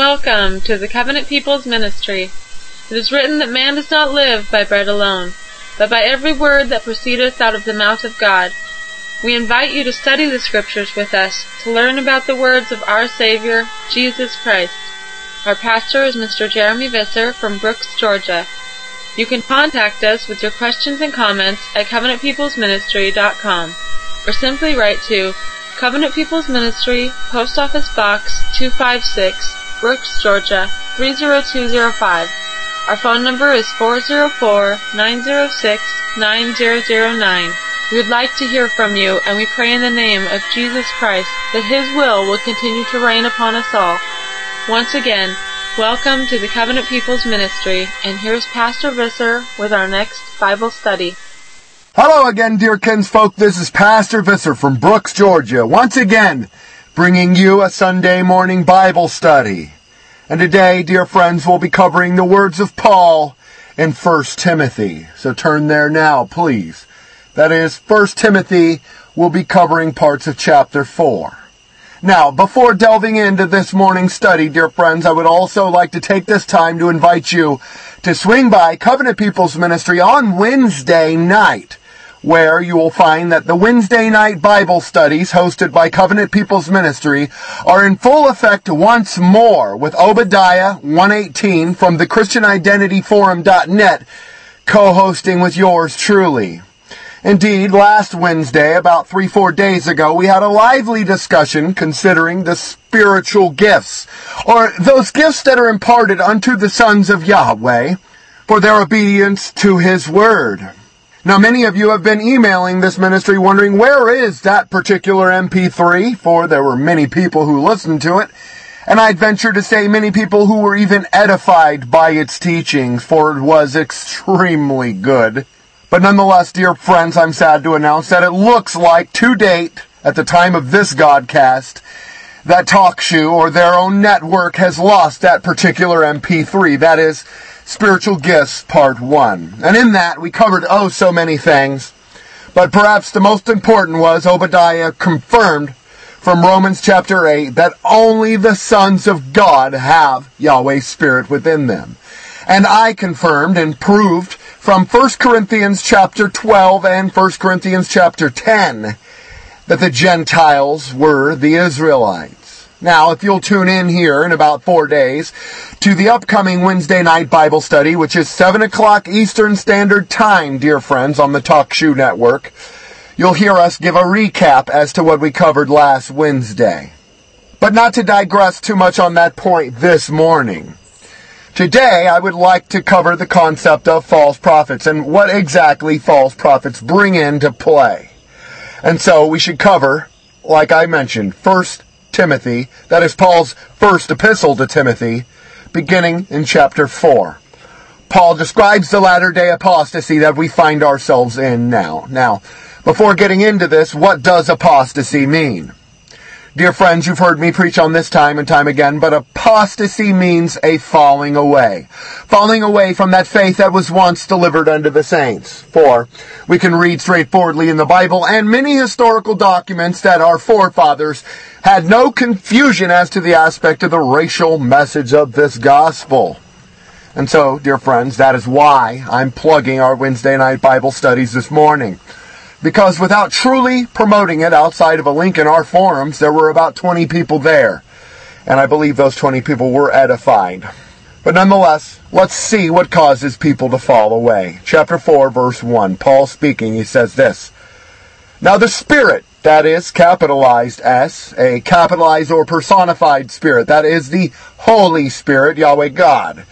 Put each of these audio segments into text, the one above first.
Welcome to the Covenant People's Ministry. It is written that man does not live by bread alone, but by every word that proceedeth out of the mouth of God. We invite you to study the Scriptures with us to learn about the words of our Savior, Jesus Christ. Our pastor is Mr. Jeremy Visser from Brooks, Georgia. You can contact us with your questions and comments at covenantpeoplesministry.com or simply write to Covenant People's Ministry, Post Office Box 256, Brooks, Georgia 30205. Our phone number is 404-906-9009. We would like to hear from you and we pray in the name of Jesus Christ that His will will continue to reign upon us all. Once again, welcome to the Covenant People's Ministry and here's Pastor Visser with our next Bible study. Hello again, dear kinsfolk. This is Pastor Visser from Brooks, Georgia. Once again, bringing you a Sunday morning Bible study. And today, dear friends, we'll be covering the words of Paul in 1 Timothy. So turn there now, please. That is, 1 Timothy we'll be covering parts of chapter 4. Now, before delving into this morning's study, dear friends, I would also like to take this time to invite you to swing by Covenant People's Ministry on Wednesday night where you will find that the Wednesday night Bible studies hosted by Covenant People's Ministry are in full effect once more with Obadiah 118 from the ChristianIdentityForum.net co-hosting with yours truly. Indeed, last Wednesday, about three, four days ago, we had a lively discussion considering the spiritual gifts, or those gifts that are imparted unto the sons of Yahweh for their obedience to His Word. Now, many of you have been emailing this ministry wondering where is that particular MP3, for there were many people who listened to it, and I'd venture to say many people who were even edified by its teachings, for it was extremely good. But nonetheless, dear friends, I'm sad to announce that it looks like to date, at the time of this Godcast, that TalkShoe or their own network has lost that particular MP3. That is, Spiritual Gifts Part 1. And in that, we covered oh so many things. But perhaps the most important was Obadiah confirmed from Romans chapter 8 that only the sons of God have Yahweh's Spirit within them. And I confirmed and proved from 1 Corinthians chapter 12 and 1 Corinthians chapter 10 that the Gentiles were the Israelites. Now, if you'll tune in here in about four days to the upcoming Wednesday night Bible study, which is 7 o'clock Eastern Standard Time, dear friends, on the Talk TalkShoe Network, you'll hear us give a recap as to what we covered last Wednesday. But not to digress too much on that point this morning. Today, I would like to cover the concept of false prophets and what exactly false prophets bring into play. And so we should cover, like I mentioned, first Timothy, that is Paul's first epistle to Timothy, beginning in chapter 4. Paul describes the latter day apostasy that we find ourselves in now. Now, before getting into this, what does apostasy mean? Dear friends, you've heard me preach on this time and time again, but apostasy means a falling away. Falling away from that faith that was once delivered unto the saints. For we can read straightforwardly in the Bible and many historical documents that our forefathers had no confusion as to the aspect of the racial message of this gospel. And so, dear friends, that is why I'm plugging our Wednesday night Bible studies this morning. Because without truly promoting it outside of a link in our forums, there were about 20 people there. And I believe those 20 people were edified. But nonetheless, let's see what causes people to fall away. Chapter 4, verse 1. Paul speaking, he says this. Now the Spirit, that is capitalized S, a capitalized or personified Spirit, that is the Holy Spirit, Yahweh God.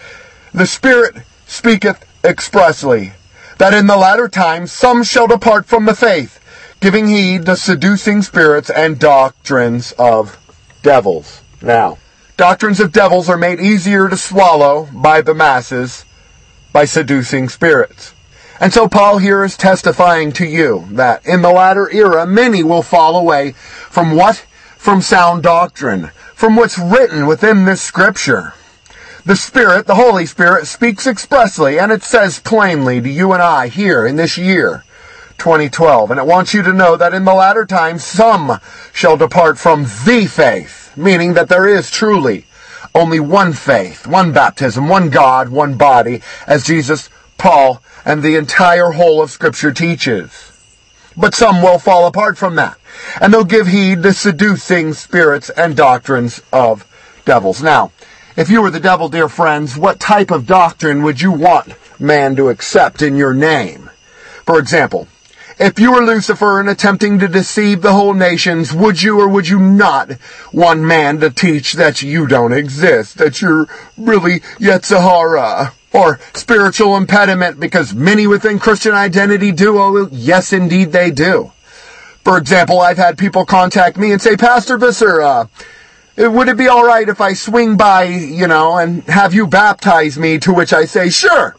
The Spirit speaketh expressly that in the latter times some shall depart from the faith, giving heed to seducing spirits and doctrines of devils. Now, doctrines of devils are made easier to swallow by the masses by seducing spirits. And so Paul here is testifying to you that in the latter era many will fall away from what? From sound doctrine, from what's written within this scripture. The Spirit, the Holy Spirit, speaks expressly, and it says plainly to you and I here in this year, 2012. And it wants you to know that in the latter times some shall depart from the faith, meaning that there is truly only one faith, one baptism, one God, one body, as Jesus, Paul, and the entire whole of Scripture teaches. But some will fall apart from that, and they'll give heed to seducing spirits and doctrines of devils. Now, if you were the devil, dear friends, what type of doctrine would you want man to accept in your name? For example, if you were Lucifer and attempting to deceive the whole nations, would you or would you not want man to teach that you don't exist, that you're really Yetzer Hara? Or spiritual impediment because many within Christian identity do? Oh, yes, indeed they do. For example, I've had people contact me and say, Pastor Visser, uh, would it be alright if I swing by, you know, and have you baptize me? To which I say, sure.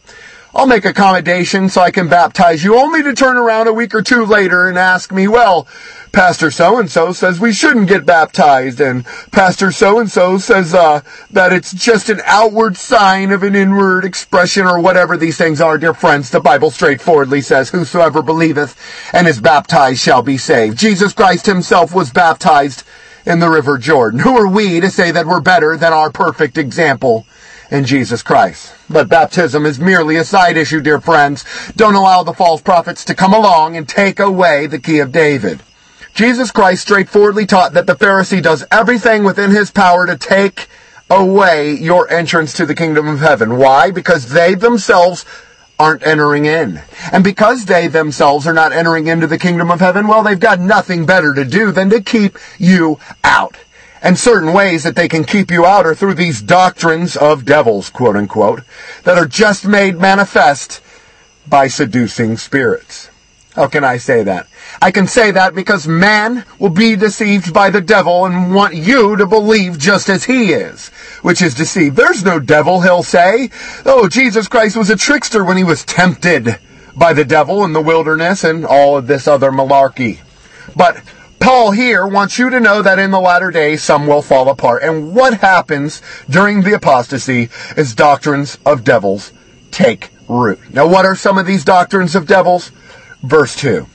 I'll make accommodation so I can baptize you, only to turn around a week or two later and ask me, well, Pastor so-and-so says we shouldn't get baptized, and Pastor so-and-so says, uh, that it's just an outward sign of an inward expression or whatever these things are, dear friends. The Bible straightforwardly says, whosoever believeth and is baptized shall be saved. Jesus Christ himself was baptized in the River Jordan. Who are we to say that we're better than our perfect example? in Jesus Christ. But baptism is merely a side issue, dear friends. Don't allow the false prophets to come along and take away the key of David. Jesus Christ straightforwardly taught that the Pharisee does everything within his power to take away your entrance to the kingdom of heaven. Why? Because they themselves aren't entering in. And because they themselves are not entering into the kingdom of heaven, well, they've got nothing better to do than to keep you out. And certain ways that they can keep you out are through these doctrines of devils, quote unquote, that are just made manifest by seducing spirits. How can I say that? I can say that because man will be deceived by the devil and want you to believe just as he is, which is deceived. There's no devil, he'll say. Oh, Jesus Christ was a trickster when he was tempted by the devil in the wilderness and all of this other malarkey. But Paul here wants you to know that in the latter days some will fall apart. And what happens during the apostasy is doctrines of devils take root. Now what are some of these doctrines of devils? Verse 2.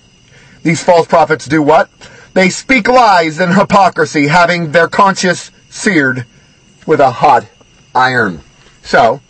These false prophets do what? They speak lies and hypocrisy, having their conscience seared with a hot iron. So,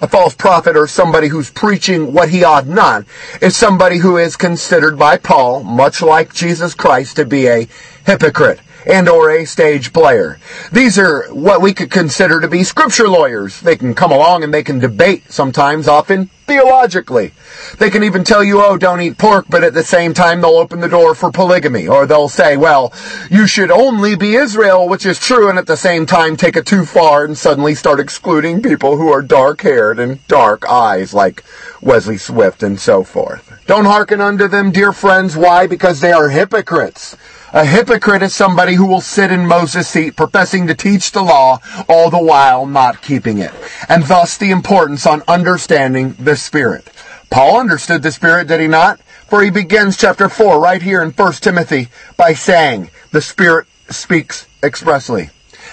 a false prophet or somebody who's preaching what he ought not is somebody who is considered by Paul, much like Jesus Christ, to be a hypocrite and or a stage player. These are what we could consider to be scripture lawyers. They can come along and they can debate sometimes, often theologically. They can even tell you, oh, don't eat pork, but at the same time they'll open the door for polygamy. Or they'll say, well, you should only be Israel, which is true, and at the same time take it too far and suddenly start excluding people who are dark haired and dark eyes, like Wesley Swift and so forth. Don't hearken unto them, dear friends. Why? Because they are hypocrites. A hypocrite is somebody who will sit in Moses' seat professing to teach the law, all the while not keeping it. And thus the importance on understanding the Spirit. Paul understood the Spirit, did he not? For he begins chapter 4 right here in 1 Timothy by saying, the Spirit speaks expressly.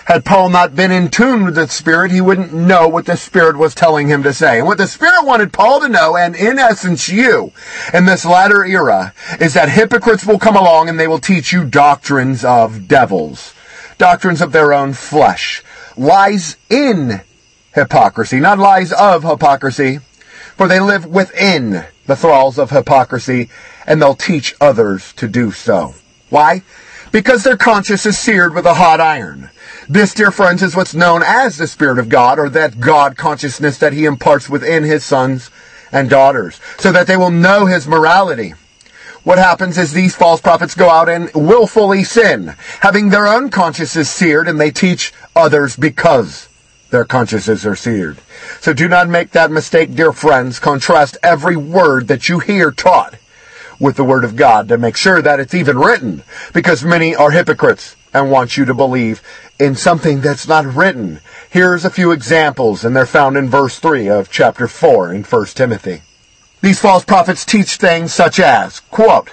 Had Paul not been in tune with the Spirit, he wouldn't know what the Spirit was telling him to say. And what the Spirit wanted Paul to know, and in essence you, in this latter era, is that hypocrites will come along and they will teach you doctrines of devils. Doctrines of their own flesh. Lies in hypocrisy, not lies of hypocrisy, for they live within the thralls of hypocrisy, and they'll teach others to do so. Why? Because their conscience is seared with a hot iron. This, dear friends, is what's known as the Spirit of God, or that God consciousness that He imparts within His sons and daughters, so that they will know His morality. What happens is these false prophets go out and willfully sin, having their own consciences seared, and they teach others because their consciences are seared. So do not make that mistake, dear friends. Contrast every word that you hear taught with the Word of God to make sure that it's even written, because many are hypocrites and want you to believe in something that's not written. Here's a few examples, and they're found in verse 3 of chapter 4 in 1 Timothy. These false prophets teach things such as, quote,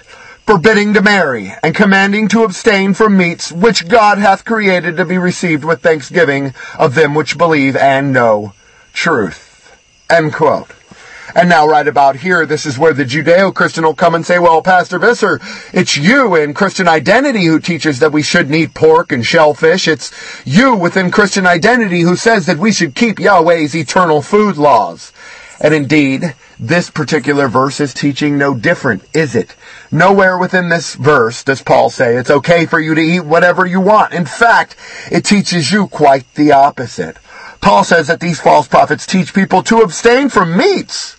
forbidding to marry, and commanding to abstain from meats which God hath created to be received with thanksgiving of them which believe and know truth. End quote. And now right about here, this is where the Judeo-Christian will come and say, well, Pastor Visser, it's you in Christian identity who teaches that we shouldn't eat pork and shellfish. It's you within Christian identity who says that we should keep Yahweh's eternal food laws. And indeed, this particular verse is teaching no different, is it? Nowhere within this verse does Paul say it's okay for you to eat whatever you want. In fact, it teaches you quite the opposite. Paul says that these false prophets teach people to abstain from meats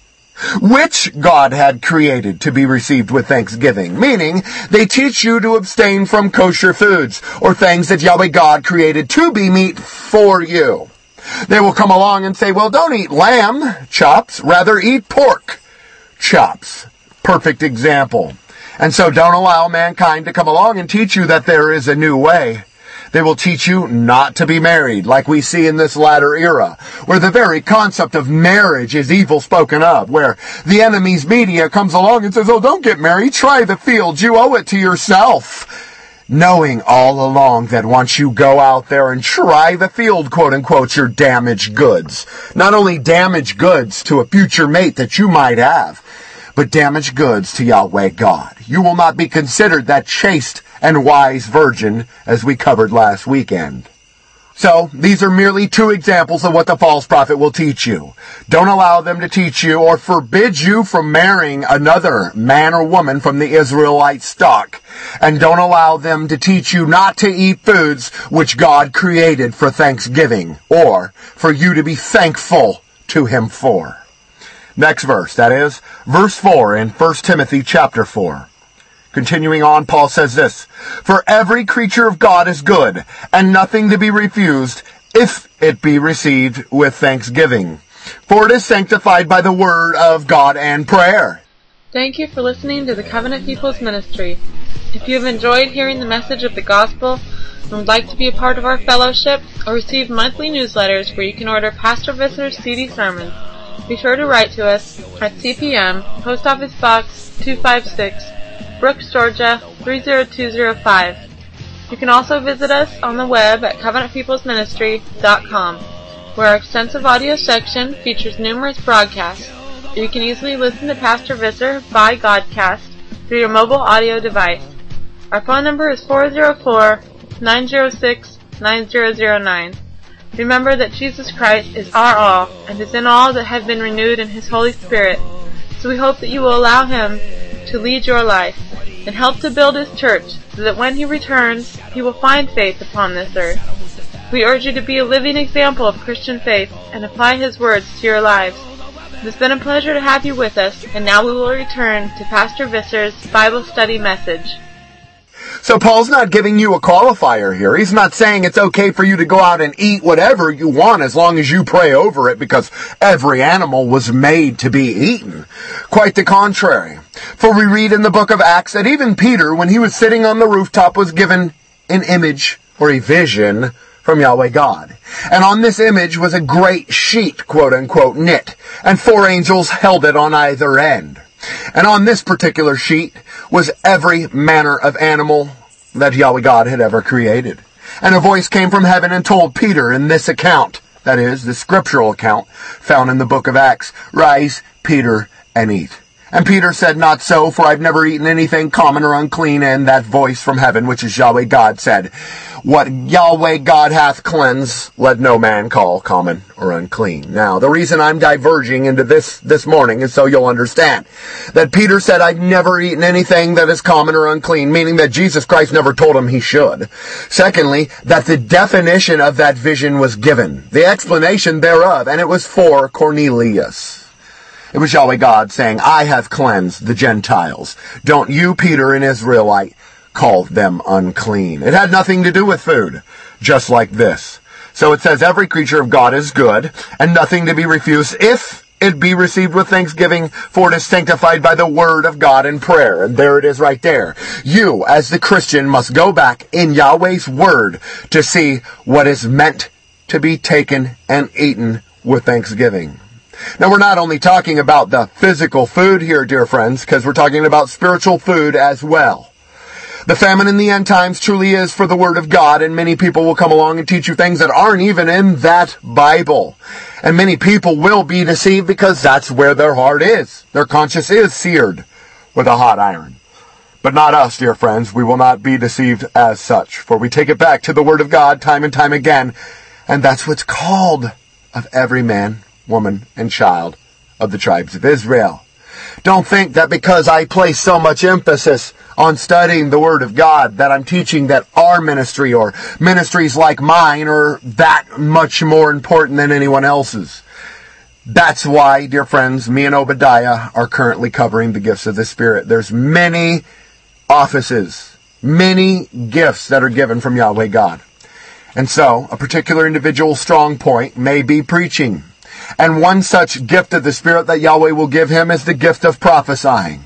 which God had created to be received with thanksgiving, meaning they teach you to abstain from kosher foods or things that Yahweh God created to be meat for you. They will come along and say, well, don't eat lamb chops, rather eat pork chops. Perfect example. And so don't allow mankind to come along and teach you that there is a new way. They will teach you not to be married, like we see in this latter era, where the very concept of marriage is evil spoken of, where the enemy's media comes along and says, oh, don't get married, try the field, you owe it to yourself knowing all along that once you go out there and try the field, quote unquote, your damaged goods. Not only damaged goods to a future mate that you might have, but damaged goods to Yahweh God. You will not be considered that chaste and wise virgin as we covered last weekend. So, these are merely two examples of what the false prophet will teach you. Don't allow them to teach you or forbid you from marrying another man or woman from the Israelite stock. And don't allow them to teach you not to eat foods which God created for thanksgiving or for you to be thankful to Him for. Next verse, that is, verse 4 in 1 Timothy chapter 4. Continuing on, Paul says this, For every creature of God is good, and nothing to be refused, if it be received with thanksgiving. For it is sanctified by the word of God and prayer. Thank you for listening to the Covenant People's Ministry. If you have enjoyed hearing the message of the gospel and would like to be a part of our fellowship or receive monthly newsletters where you can order Pastor Visser's CD sermons, be sure to write to us at CPM, Post Office Box 256, Brooks, Georgia 30205. You can also visit us on the web at covenantpeoplesministry.com, where our extensive audio section features numerous broadcasts. You can easily listen to Pastor Visser by Godcast through your mobile audio device. Our phone number is 404-906-9009. Remember that Jesus Christ is our all and is in all that have been renewed in His Holy Spirit. So we hope that you will allow Him to lead your life and help to build His church so that when He returns, He will find faith upon this earth. We urge you to be a living example of Christian faith and apply His words to your lives. It has been a pleasure to have you with us, and now we will return to Pastor Visser's Bible study message. So Paul's not giving you a qualifier here. He's not saying it's okay for you to go out and eat whatever you want as long as you pray over it because every animal was made to be eaten. Quite the contrary. For we read in the book of Acts that even Peter, when he was sitting on the rooftop, was given an image or a vision from Yahweh God. And on this image was a great sheet, quote unquote, knit, and four angels held it on either end. And on this particular sheet was every manner of animal that Yahweh God had ever created. And a voice came from heaven and told Peter in this account, that is, the scriptural account found in the book of Acts, Rise, Peter, and eat. And Peter said, Not so, for I've never eaten anything common or unclean. And that voice from heaven, which is Yahweh God, said, What Yahweh God hath cleansed, let no man call common or unclean. Now, the reason I'm diverging into this this morning is so you'll understand that Peter said, I've never eaten anything that is common or unclean, meaning that Jesus Christ never told him he should. Secondly, that the definition of that vision was given, the explanation thereof, and it was for Cornelius. It was Yahweh God saying, I have cleansed the Gentiles. Don't you, Peter, an Israelite, call them unclean. It had nothing to do with food, just like this. So it says every creature of God is good and nothing to be refused if it be received with thanksgiving, for it is sanctified by the word of God and prayer. And there it is right there. You, as the Christian, must go back in Yahweh's word to see what is meant to be taken and eaten with thanksgiving. Now we're not only talking about the physical food here, dear friends, because we're talking about spiritual food as well. The famine in the end times truly is for the Word of God, and many people will come along and teach you things that aren't even in that Bible. And many people will be deceived because that's where their heart is. Their conscience is seared with a hot iron. But not us, dear friends. We will not be deceived as such, for we take it back to the Word of God time and time again, and that's what's called of every man, woman, and child of the tribes of Israel. Don't think that because I place so much emphasis on studying the Word of God that I'm teaching that our ministry or ministries like mine are that much more important than anyone else's. That's why, dear friends, me and Obadiah are currently covering the gifts of the Spirit. There's many offices, many gifts that are given from Yahweh God. And so, a particular individual's strong point may be preaching. And one such gift of the Spirit that Yahweh will give him is the gift of prophesying.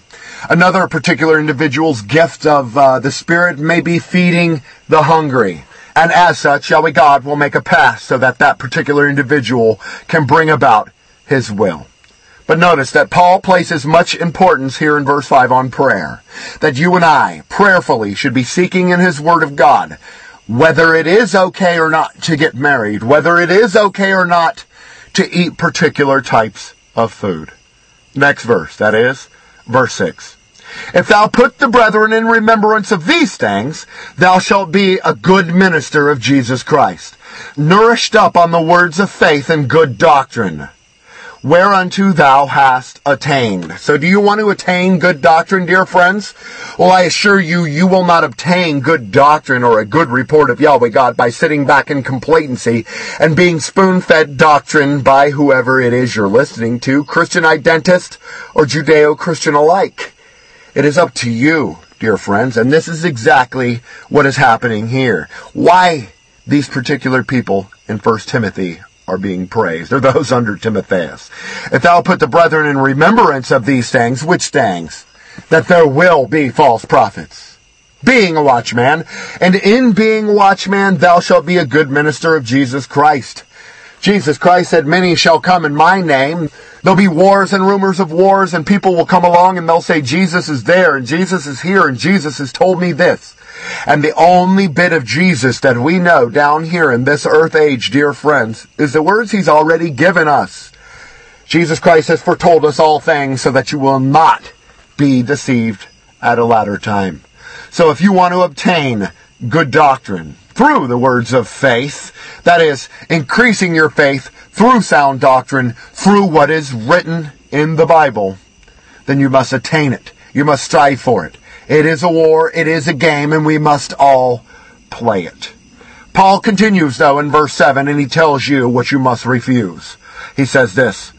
Another particular individual's gift of uh, the Spirit may be feeding the hungry. And as such, Yahweh God will make a path so that that particular individual can bring about his will. But notice that Paul places much importance here in verse 5 on prayer. That you and I prayerfully should be seeking in his word of God whether it is okay or not to get married, whether it is okay or not to eat particular types of food. Next verse, that is, verse 6. If thou put the brethren in remembrance of these things, thou shalt be a good minister of Jesus Christ, nourished up on the words of faith and good doctrine whereunto thou hast attained. So do you want to attain good doctrine, dear friends? Well, I assure you, you will not obtain good doctrine or a good report of Yahweh God by sitting back in complacency and being spoon-fed doctrine by whoever it is you're listening to, Christian identist or Judeo-Christian alike. It is up to you, dear friends, and this is exactly what is happening here. Why these particular people in 1 Timothy are being praised, or those under Timotheus. If thou put the brethren in remembrance of these things, which things? That there will be false prophets. Being a watchman, and in being a watchman, thou shalt be a good minister of Jesus Christ. Jesus Christ said, Many shall come in my name. There'll be wars and rumors of wars, and people will come along and they'll say, Jesus is there, and Jesus is here, and Jesus has told me this. And the only bit of Jesus that we know down here in this earth age, dear friends, is the words he's already given us. Jesus Christ has foretold us all things so that you will not be deceived at a latter time. So if you want to obtain good doctrine through the words of faith, that is, increasing your faith through sound doctrine, through what is written in the Bible, then you must attain it. You must strive for it. It is a war, it is a game, and we must all play it. Paul continues, though, in verse 7, and he tells you what you must refuse. He says this,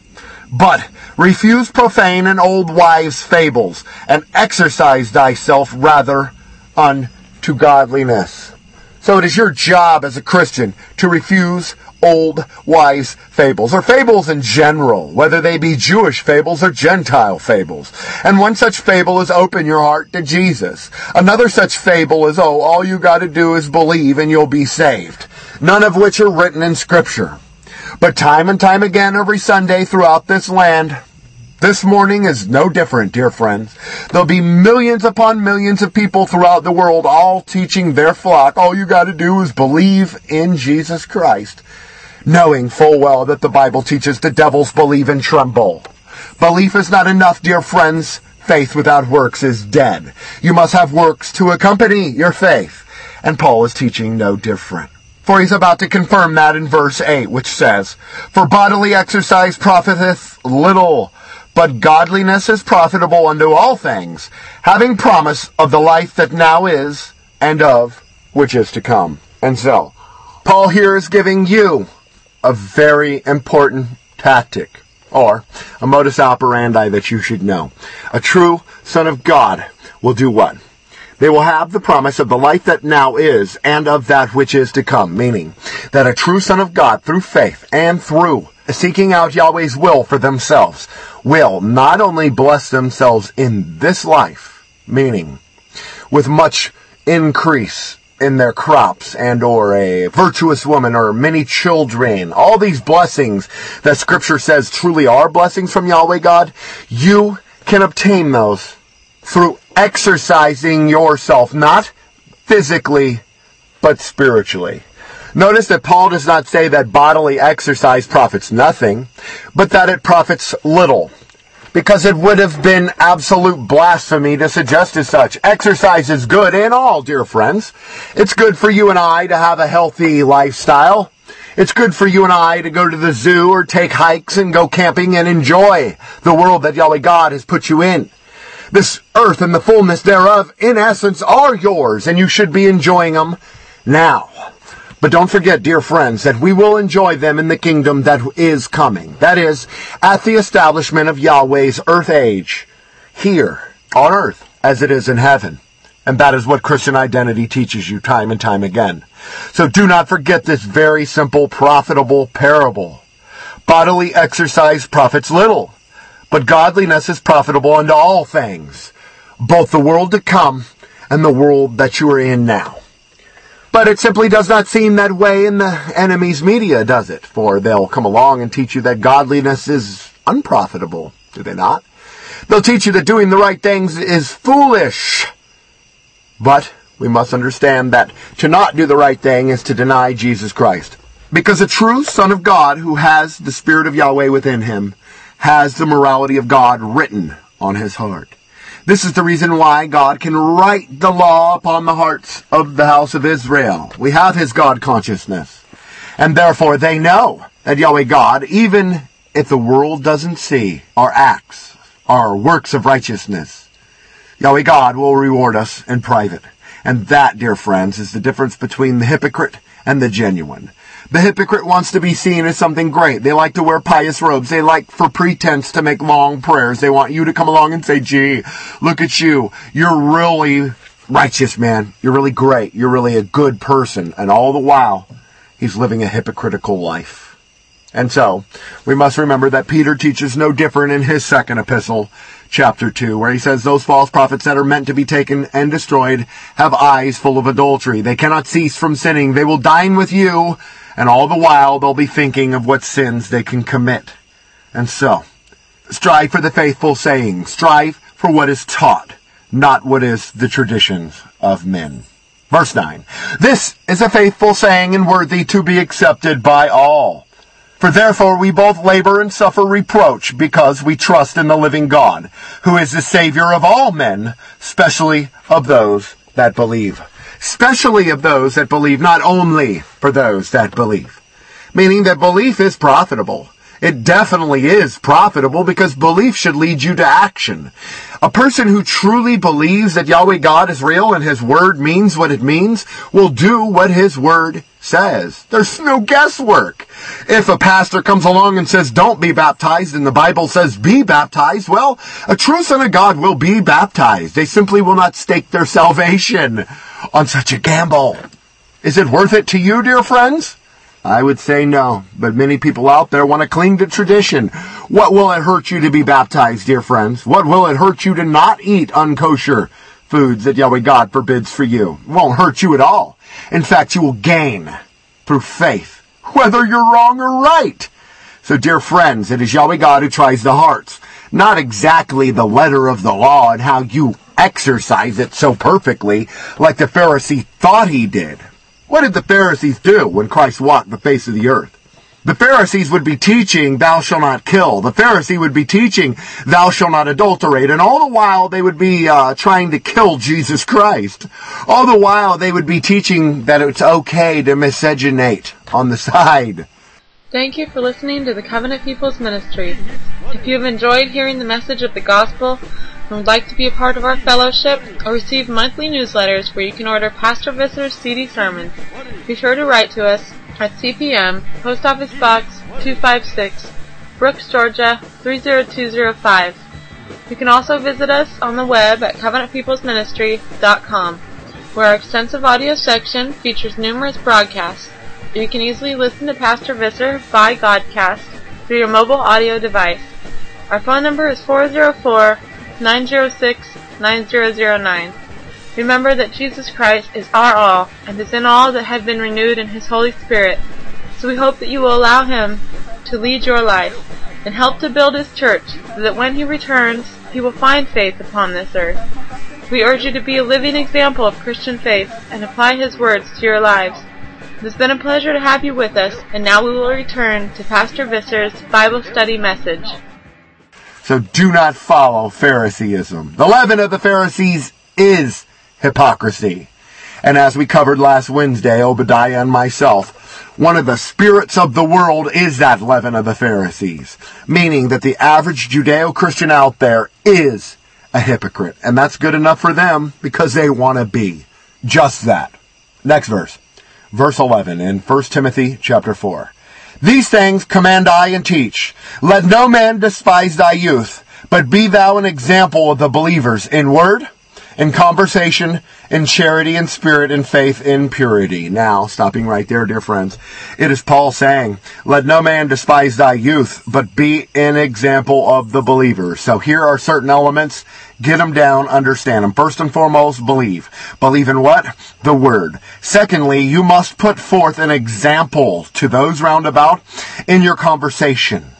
But refuse profane and old wives' fables, and exercise thyself rather unto godliness. So it is your job as a Christian to refuse old wise fables, or fables in general, whether they be Jewish fables or Gentile fables. And one such fable is open your heart to Jesus. Another such fable is, oh, all you gotta do is believe and you'll be saved. None of which are written in scripture. But time and time again every Sunday throughout this land, this morning is no different, dear friends. There'll be millions upon millions of people throughout the world all teaching their flock. All you gotta do is believe in Jesus Christ knowing full well that the Bible teaches the devils believe and tremble. Belief is not enough, dear friends. Faith without works is dead. You must have works to accompany your faith. And Paul is teaching no different. For he's about to confirm that in verse 8, which says, For bodily exercise profiteth little, but godliness is profitable unto all things, having promise of the life that now is, and of which is to come. And so, Paul here is giving you a very important tactic or a modus operandi that you should know. A true son of God will do what? They will have the promise of the life that now is and of that which is to come, meaning that a true son of God through faith and through seeking out Yahweh's will for themselves will not only bless themselves in this life, meaning with much increase in their crops and or a virtuous woman or many children, all these blessings that scripture says truly are blessings from Yahweh God, you can obtain those through exercising yourself, not physically, but spiritually. Notice that Paul does not say that bodily exercise profits nothing, but that it profits little. Because it would have been absolute blasphemy to suggest as such. Exercise is good in all, dear friends. It's good for you and I to have a healthy lifestyle. It's good for you and I to go to the zoo or take hikes and go camping and enjoy the world that Yahweh God has put you in. This earth and the fullness thereof, in essence, are yours, and you should be enjoying them now. But don't forget, dear friends, that we will enjoy them in the kingdom that is coming. That is, at the establishment of Yahweh's earth age, here on earth as it is in heaven. And that is what Christian identity teaches you time and time again. So do not forget this very simple, profitable parable. Bodily exercise profits little, but godliness is profitable unto all things, both the world to come and the world that you are in now. But it simply does not seem that way in the enemy's media, does it? For they'll come along and teach you that godliness is unprofitable, do they not? They'll teach you that doing the right things is foolish. But we must understand that to not do the right thing is to deny Jesus Christ. Because a true Son of God who has the Spirit of Yahweh within him has the morality of God written on his heart. This is the reason why God can write the law upon the hearts of the house of Israel. We have his God consciousness. And therefore they know that Yahweh God, even if the world doesn't see our acts, our works of righteousness, Yahweh God will reward us in private. And that, dear friends, is the difference between the hypocrite and the genuine. The hypocrite wants to be seen as something great. They like to wear pious robes. They like for pretense to make long prayers. They want you to come along and say, gee, look at you. You're really righteous, man. You're really great. You're really a good person. And all the while, he's living a hypocritical life. And so, we must remember that Peter teaches no different in his second epistle, chapter 2, where he says, Those false prophets that are meant to be taken and destroyed have eyes full of adultery. They cannot cease from sinning. They will dine with you, and all the while they'll be thinking of what sins they can commit. And so, strive for the faithful saying. Strive for what is taught, not what is the traditions of men. Verse 9. This is a faithful saying and worthy to be accepted by all. For therefore we both labor and suffer reproach because we trust in the living God, who is the Savior of all men, specially of those that believe. Specially of those that believe, not only for those that believe. Meaning that belief is profitable. It definitely is profitable because belief should lead you to action. A person who truly believes that Yahweh God is real and His Word means what it means will do what His Word says. There's no guesswork. If a pastor comes along and says, don't be baptized, and the Bible says, be baptized, well, a true son of God will be baptized. They simply will not stake their salvation on such a gamble. Is it worth it to you, dear friends? I would say no, but many people out there want to cling to tradition. What will it hurt you to be baptized, dear friends? What will it hurt you to not eat unkosher foods that Yahweh God forbids for you? Won't hurt you at all. In fact, you will gain through faith, whether you're wrong or right. So, dear friends, it is Yahweh God who tries the hearts, not exactly the letter of the law and how you exercise it so perfectly like the Pharisee thought he did. What did the Pharisees do when Christ walked the face of the earth? The Pharisees would be teaching, thou shalt not kill. The Pharisee would be teaching, thou shalt not adulterate. And all the while they would be uh, trying to kill Jesus Christ. All the while they would be teaching that it's okay to miscegenate on the side. Thank you for listening to the Covenant People's Ministry. If you have enjoyed hearing the message of the gospel and would like to be a part of our fellowship or receive monthly newsletters where you can order Pastor Visser's CD sermons, be sure to write to us at CPM, Post Office Box 256, Brooks, Georgia 30205. You can also visit us on the web at covenantpeoplesministry.com, where our extensive audio section features numerous broadcasts. You can easily listen to Pastor Visser by Godcast through your mobile audio device. Our phone number is 404-906-9009. Remember that Jesus Christ is our all and is in all that have been renewed in His Holy Spirit. So we hope that you will allow Him to lead your life and help to build His church so that when He returns, He will find faith upon this earth. We urge you to be a living example of Christian faith and apply His words to your lives. It has been a pleasure to have you with us, and now we will return to Pastor Visser's Bible study message. So do not follow Phariseeism. The leaven of the Pharisees is hypocrisy. And as we covered last Wednesday, Obadiah and myself, one of the spirits of the world is that leaven of the Pharisees, meaning that the average Judeo-Christian out there is a hypocrite. And that's good enough for them because they want to be just that. Next verse. Verse 11 in 1 Timothy chapter 4. These things command I and teach. Let no man despise thy youth, but be thou an example of the believers in word, in conversation, in charity, in spirit, in faith, in purity. Now, stopping right there, dear friends, it is Paul saying, let no man despise thy youth, but be an example of the believers. So here are certain elements. Get them down, understand them. First and foremost, believe. Believe in what? The word. Secondly, you must put forth an example to those round about in your conversation.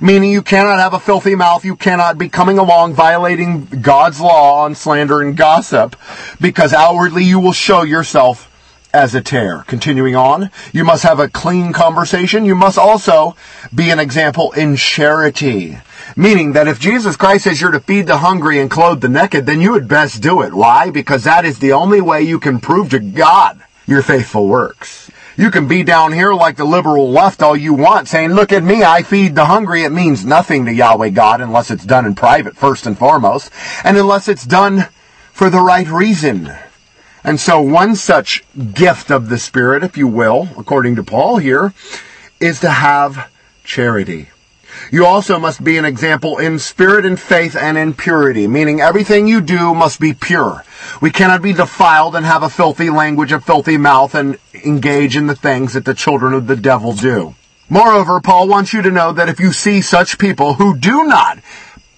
Meaning you cannot have a filthy mouth. You cannot be coming along violating God's law on slander and gossip because outwardly you will show yourself as a tare. Continuing on, you must have a clean conversation. You must also be an example in charity. Meaning that if Jesus Christ says you're to feed the hungry and clothe the naked, then you would best do it. Why? Because that is the only way you can prove to God your faithful works. You can be down here like the liberal left all you want, saying, look at me, I feed the hungry. It means nothing to Yahweh God unless it's done in private, first and foremost, and unless it's done for the right reason. And so one such gift of the Spirit, if you will, according to Paul here, is to have charity. You also must be an example in spirit and faith and in purity, meaning everything you do must be pure. We cannot be defiled and have a filthy language, a filthy mouth, and engage in the things that the children of the devil do. Moreover, Paul wants you to know that if you see such people who do not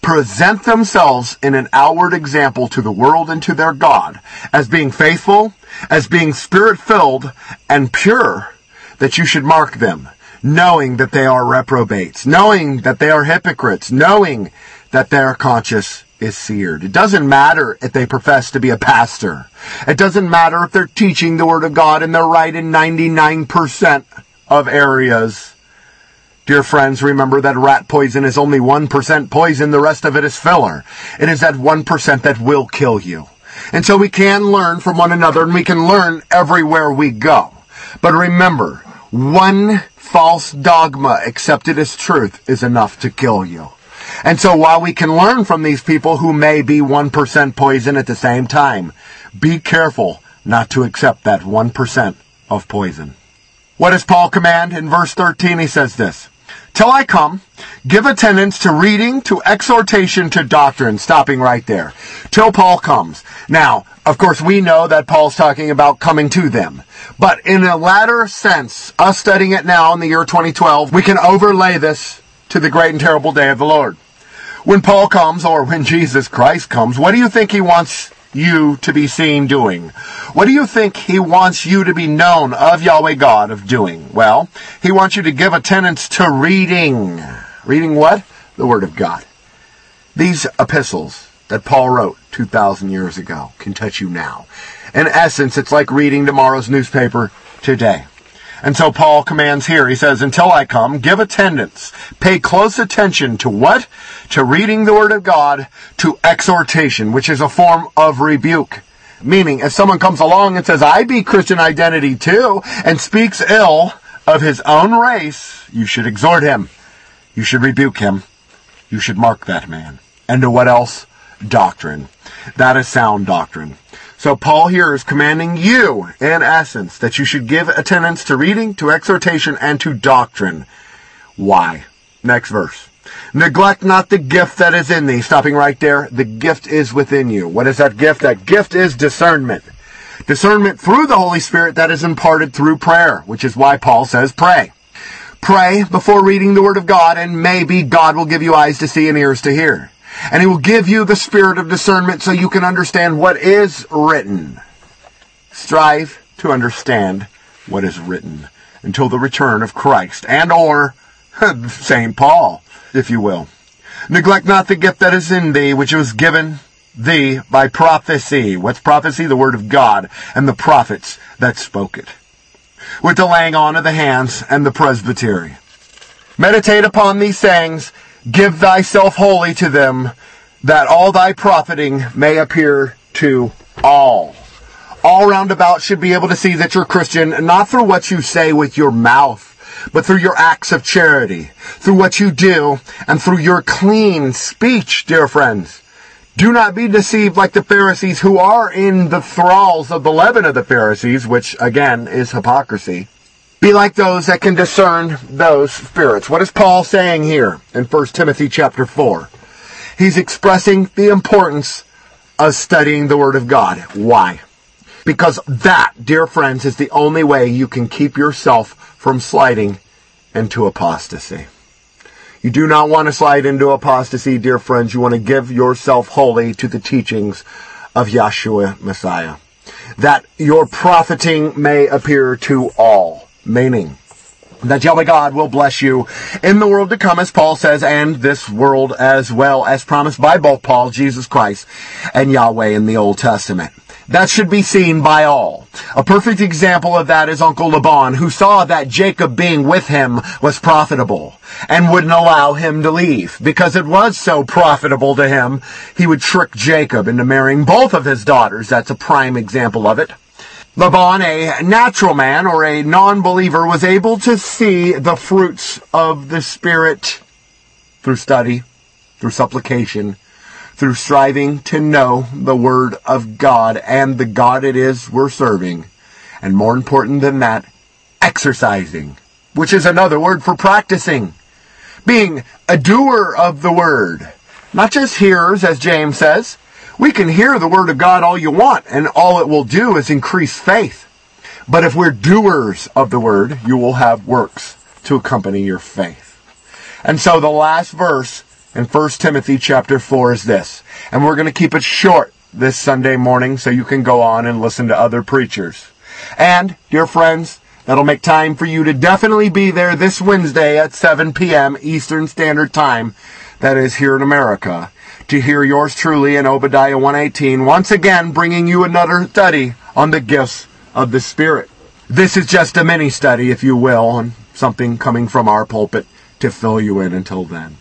present themselves in an outward example to the world and to their God as being faithful, as being spirit filled and pure, that you should mark them knowing that they are reprobates, knowing that they are hypocrites, knowing that their conscience is seared. It doesn't matter if they profess to be a pastor. It doesn't matter if they're teaching the Word of God and they're right in 99% of areas. Dear friends, remember that rat poison is only 1% poison, the rest of it is filler. It is that 1% that will kill you. And so we can learn from one another and we can learn everywhere we go. But remember, one false dogma accepted as truth is enough to kill you. And so while we can learn from these people who may be 1% poison at the same time, be careful not to accept that 1% of poison. What does Paul command? In verse 13 he says this, Till I come, give attendance to reading, to exhortation, to doctrine, stopping right there. Till Paul comes. Now, of course, we know that Paul's talking about coming to them. But in a latter sense, us studying it now in the year 2012, we can overlay this to the great and terrible day of the Lord. When Paul comes, or when Jesus Christ comes, what do you think he wants you to be seen doing? What do you think he wants you to be known of Yahweh God of doing? Well, he wants you to give attendance to reading. Reading what? The Word of God. These epistles that Paul wrote 2,000 years ago can touch you now. In essence, it's like reading tomorrow's newspaper today. And so Paul commands here, he says, until I come, give attendance. Pay close attention to what? To reading the Word of God, to exhortation, which is a form of rebuke. Meaning, if someone comes along and says, I be Christian identity too, and speaks ill of his own race, you should exhort him. You should rebuke him. You should mark that man. And to what else? doctrine. That is sound doctrine. So Paul here is commanding you, in essence, that you should give attendance to reading, to exhortation, and to doctrine. Why? Next verse. Neglect not the gift that is in thee. Stopping right there. The gift is within you. What is that gift? That gift is discernment. Discernment through the Holy Spirit that is imparted through prayer, which is why Paul says pray. Pray before reading the Word of God, and maybe God will give you eyes to see and ears to hear. And he will give you the spirit of discernment so you can understand what is written. Strive to understand what is written until the return of Christ and or St. Paul, if you will. Neglect not the gift that is in thee, which was given thee by prophecy. What's prophecy? The word of God and the prophets that spoke it. with the laying on of the hands and the presbytery. Meditate upon these sayings, give thyself wholly to them, that all thy profiting may appear to all. All roundabout should be able to see that you're Christian, not through what you say with your mouth, but through your acts of charity, through what you do, and through your clean speech, dear friends. Do not be deceived like the Pharisees who are in the thralls of the leaven of the Pharisees, which again is hypocrisy. Be like those that can discern those spirits. What is Paul saying here in 1 Timothy chapter 4? He's expressing the importance of studying the Word of God. Why? Because that, dear friends, is the only way you can keep yourself from sliding into apostasy. You do not want to slide into apostasy, dear friends. You want to give yourself wholly to the teachings of Yahshua Messiah. That your profiting may appear to all. Meaning, that Yahweh God will bless you in the world to come, as Paul says, and this world as well, as promised by both Paul, Jesus Christ, and Yahweh in the Old Testament. That should be seen by all. A perfect example of that is Uncle Laban, who saw that Jacob being with him was profitable and wouldn't allow him to leave. Because it was so profitable to him, he would trick Jacob into marrying both of his daughters. That's a prime example of it. Laban, a natural man or a non-believer, was able to see the fruits of the Spirit through study, through supplication, through striving to know the Word of God and the God it is we're serving. And more important than that, exercising, which is another word for practicing. Being a doer of the Word. Not just hearers, as James says, we can hear the word of God all you want, and all it will do is increase faith. But if we're doers of the word, you will have works to accompany your faith. And so the last verse in 1 Timothy chapter 4 is this. And we're going to keep it short this Sunday morning so you can go on and listen to other preachers. And, dear friends, that'll make time for you to definitely be there this Wednesday at 7 p.m. Eastern Standard Time. That is here in America to hear yours truly in Obadiah 118, once again bringing you another study on the gifts of the Spirit. This is just a mini study, if you will, on something coming from our pulpit to fill you in until then.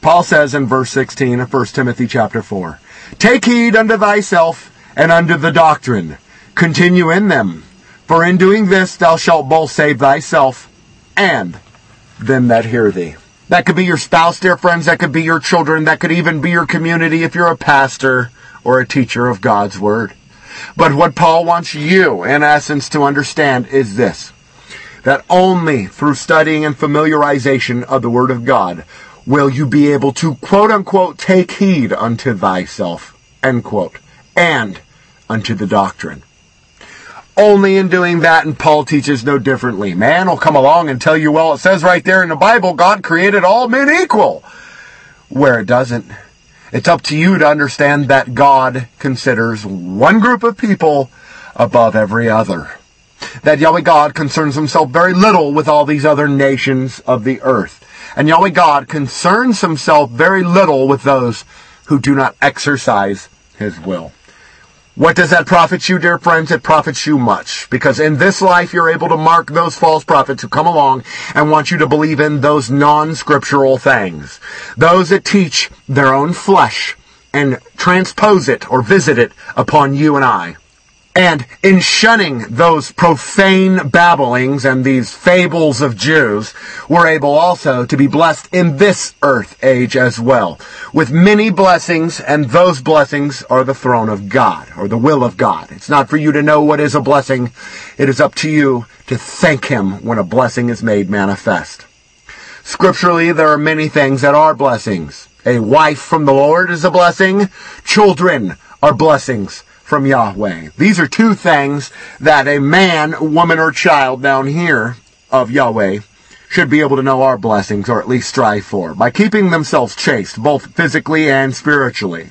Paul says in verse 16 of 1 Timothy chapter 4, Take heed unto thyself and unto the doctrine. Continue in them. For in doing this thou shalt both save thyself and them that hear thee. That could be your spouse, dear friends. That could be your children. That could even be your community if you're a pastor or a teacher of God's Word. But what Paul wants you, in essence, to understand is this. That only through studying and familiarization of the Word of God will you be able to quote unquote take heed unto thyself, end quote, and unto the doctrine. Only in doing that, and Paul teaches no differently. Man will come along and tell you, well, it says right there in the Bible, God created all men equal. Where it doesn't. It's up to you to understand that God considers one group of people above every other. That Yahweh God concerns himself very little with all these other nations of the earth. And Yahweh God concerns himself very little with those who do not exercise his will. What does that profit you, dear friends? It profits you much. Because in this life, you're able to mark those false prophets who come along and want you to believe in those non-scriptural things. Those that teach their own flesh and transpose it or visit it upon you and I. And in shunning those profane babblings and these fables of Jews, we're able also to be blessed in this earth age as well, with many blessings, and those blessings are the throne of God, or the will of God. It's not for you to know what is a blessing. It is up to you to thank Him when a blessing is made manifest. Scripturally, there are many things that are blessings. A wife from the Lord is a blessing. Children are blessings from Yahweh. These are two things that a man, woman, or child down here of Yahweh should be able to know our blessings, or at least strive for, by keeping themselves chaste, both physically and spiritually,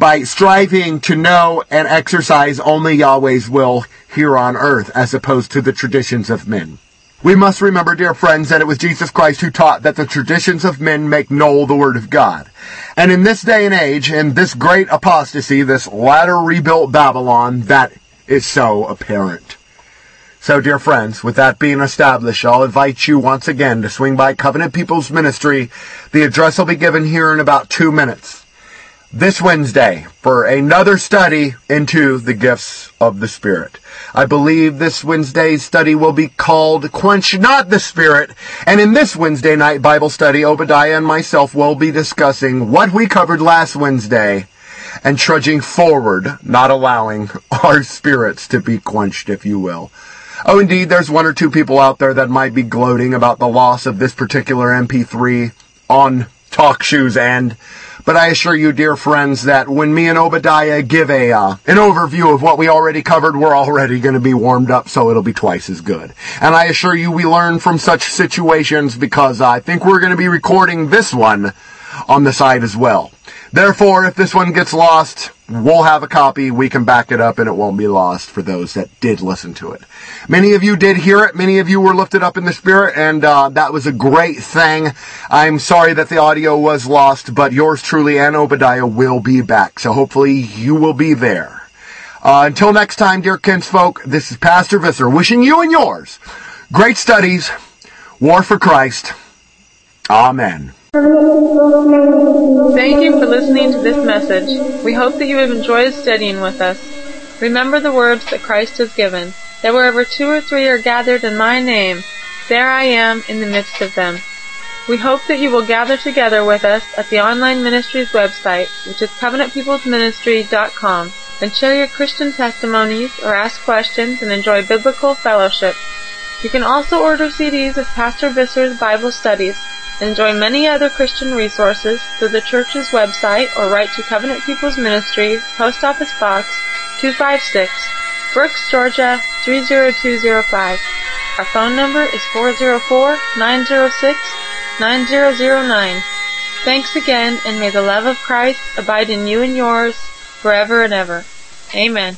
by striving to know and exercise only Yahweh's will here on earth, as opposed to the traditions of men. We must remember, dear friends, that it was Jesus Christ who taught that the traditions of men make null the word of God. And in this day and age, in this great apostasy, this latter rebuilt Babylon, that is so apparent. So, dear friends, with that being established, I'll invite you once again to swing by Covenant People's Ministry. The address will be given here in about two minutes. This Wednesday for another study into the gifts of the Spirit. I believe this Wednesday's study will be called Quench Not the Spirit. And in this Wednesday night Bible study, Obadiah and myself will be discussing what we covered last Wednesday and trudging forward, not allowing our spirits to be quenched, if you will. Oh, indeed, there's one or two people out there that might be gloating about the loss of this particular MP3 on talk TalkShoe's end. But I assure you, dear friends, that when me and Obadiah give a uh, an overview of what we already covered, we're already going to be warmed up, so it'll be twice as good. And I assure you, we learn from such situations because I think we're going to be recording this one on the side as well. Therefore, if this one gets lost, we'll have a copy. We can back it up and it won't be lost for those that did listen to it. Many of you did hear it. Many of you were lifted up in the spirit and uh, that was a great thing. I'm sorry that the audio was lost, but yours truly and Obadiah will be back. So hopefully you will be there. Uh, until next time, dear kinsfolk, this is Pastor Visser wishing you and yours great studies, war for Christ. Amen. Thank you for listening to this message. We hope that you have enjoyed studying with us. Remember the words that Christ has given, that wherever two or three are gathered in my name, there I am in the midst of them. We hope that you will gather together with us at the online ministry's website, which is covenantpeoplesministry.com, and share your Christian testimonies or ask questions and enjoy biblical fellowship. You can also order CDs of Pastor Visser's Bible studies Enjoy many other Christian resources through the church's website or write to Covenant People's Ministry, Post Office Box 256, Brooks, Georgia 30205. Our phone number is 404-906-9009. Thanks again and may the love of Christ abide in you and yours forever and ever. Amen.